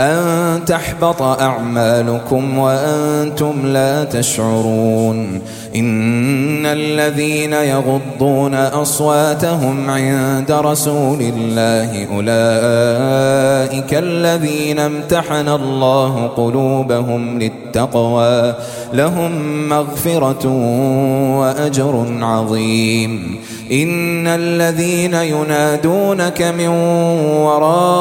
أن تحبط أعمالكم وأنتم لا تشعرون. إن الذين يغضون أصواتهم عند رسول الله أولئك الذين امتحن الله قلوبهم للتقوى. لهم مغفرة وأجر عظيم. إن الذين ينادونك من وراء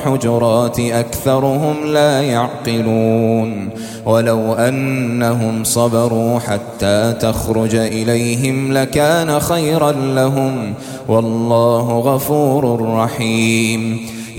الحجرات أكثرهم لا يعقلون ولو أنهم صبروا حتى تخرج إليهم لكان خيرا لهم والله غفور رحيم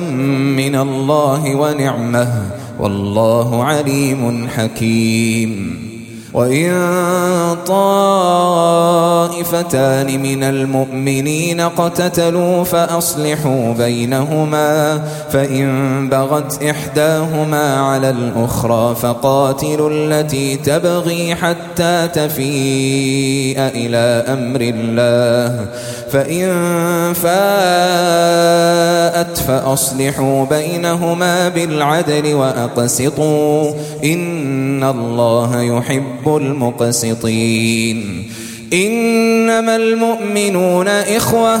من الله ونعمة والله عليم حكيم. وإن طائفتان من المؤمنين اقتتلوا فأصلحوا بينهما فإن بغت إحداهما على الأخرى فقاتلوا التي تبغي حتى تفيء إلى أمر الله. فإن فاءت فأصلحوا بينهما بالعدل وأقسطوا إن الله يحب المقسطين إنما المؤمنون إخوة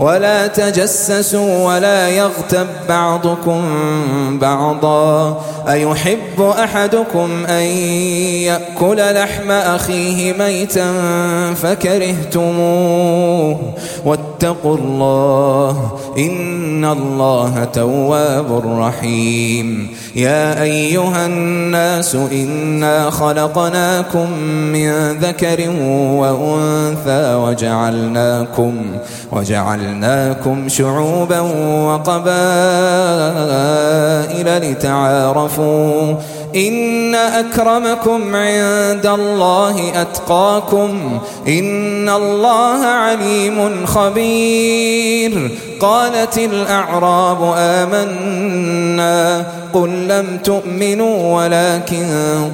ولا تجسسوا ولا يغتب بعضكم بعضا. أيحب أحدكم أن يأكل لحم أخيه ميتا فكرهتموه. واتقوا الله إن الله تواب رحيم. يا أيها الناس إنا خلقناكم من ذكر وأنثى وجعلناكم وجعلناكم شعوبا وقبائل لتعارفوا إن أكرمكم عند الله أتقاكم إن الله عليم خبير قالت الأعراب آمنا قل لم تؤمنوا ولكن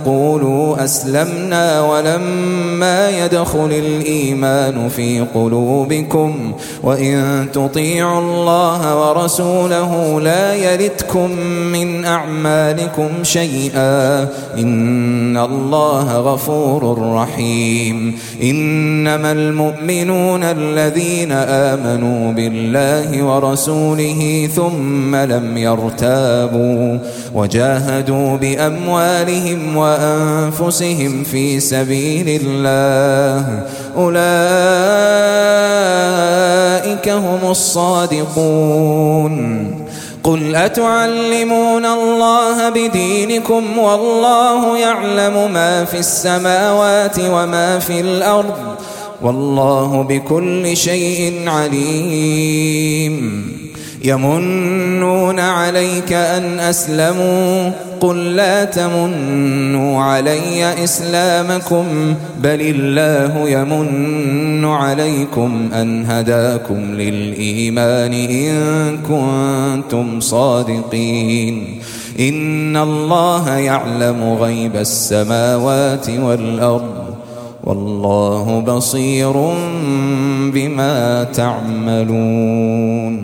قولوا أسلمنا ولما يدخل الإيمان في قلوبكم وإن تطيعوا الله ورسوله لا يردكم من أعمالكم شيئا إن الله غفور رحيم إنما المؤمنون الذين آمنوا بالله ورسوله ثم لم يرتابوا وجاهدوا بأموالهم وأنفسهم في سبيل الله. أولئك هم الصادقون. قل أتعلمون الله بدينكم والله يعلم ما في السماوات وما في الأرض. والله بكل شيء عليم. يمنون عليك أن أسلموا. قل لا تمنوا علي إسلامكم بل الله يمن عليكم أن هداكم للإيمان إن كنتم صادقين. إن الله يعلم غيب السماوات والأرض والله بصير بما تعملون.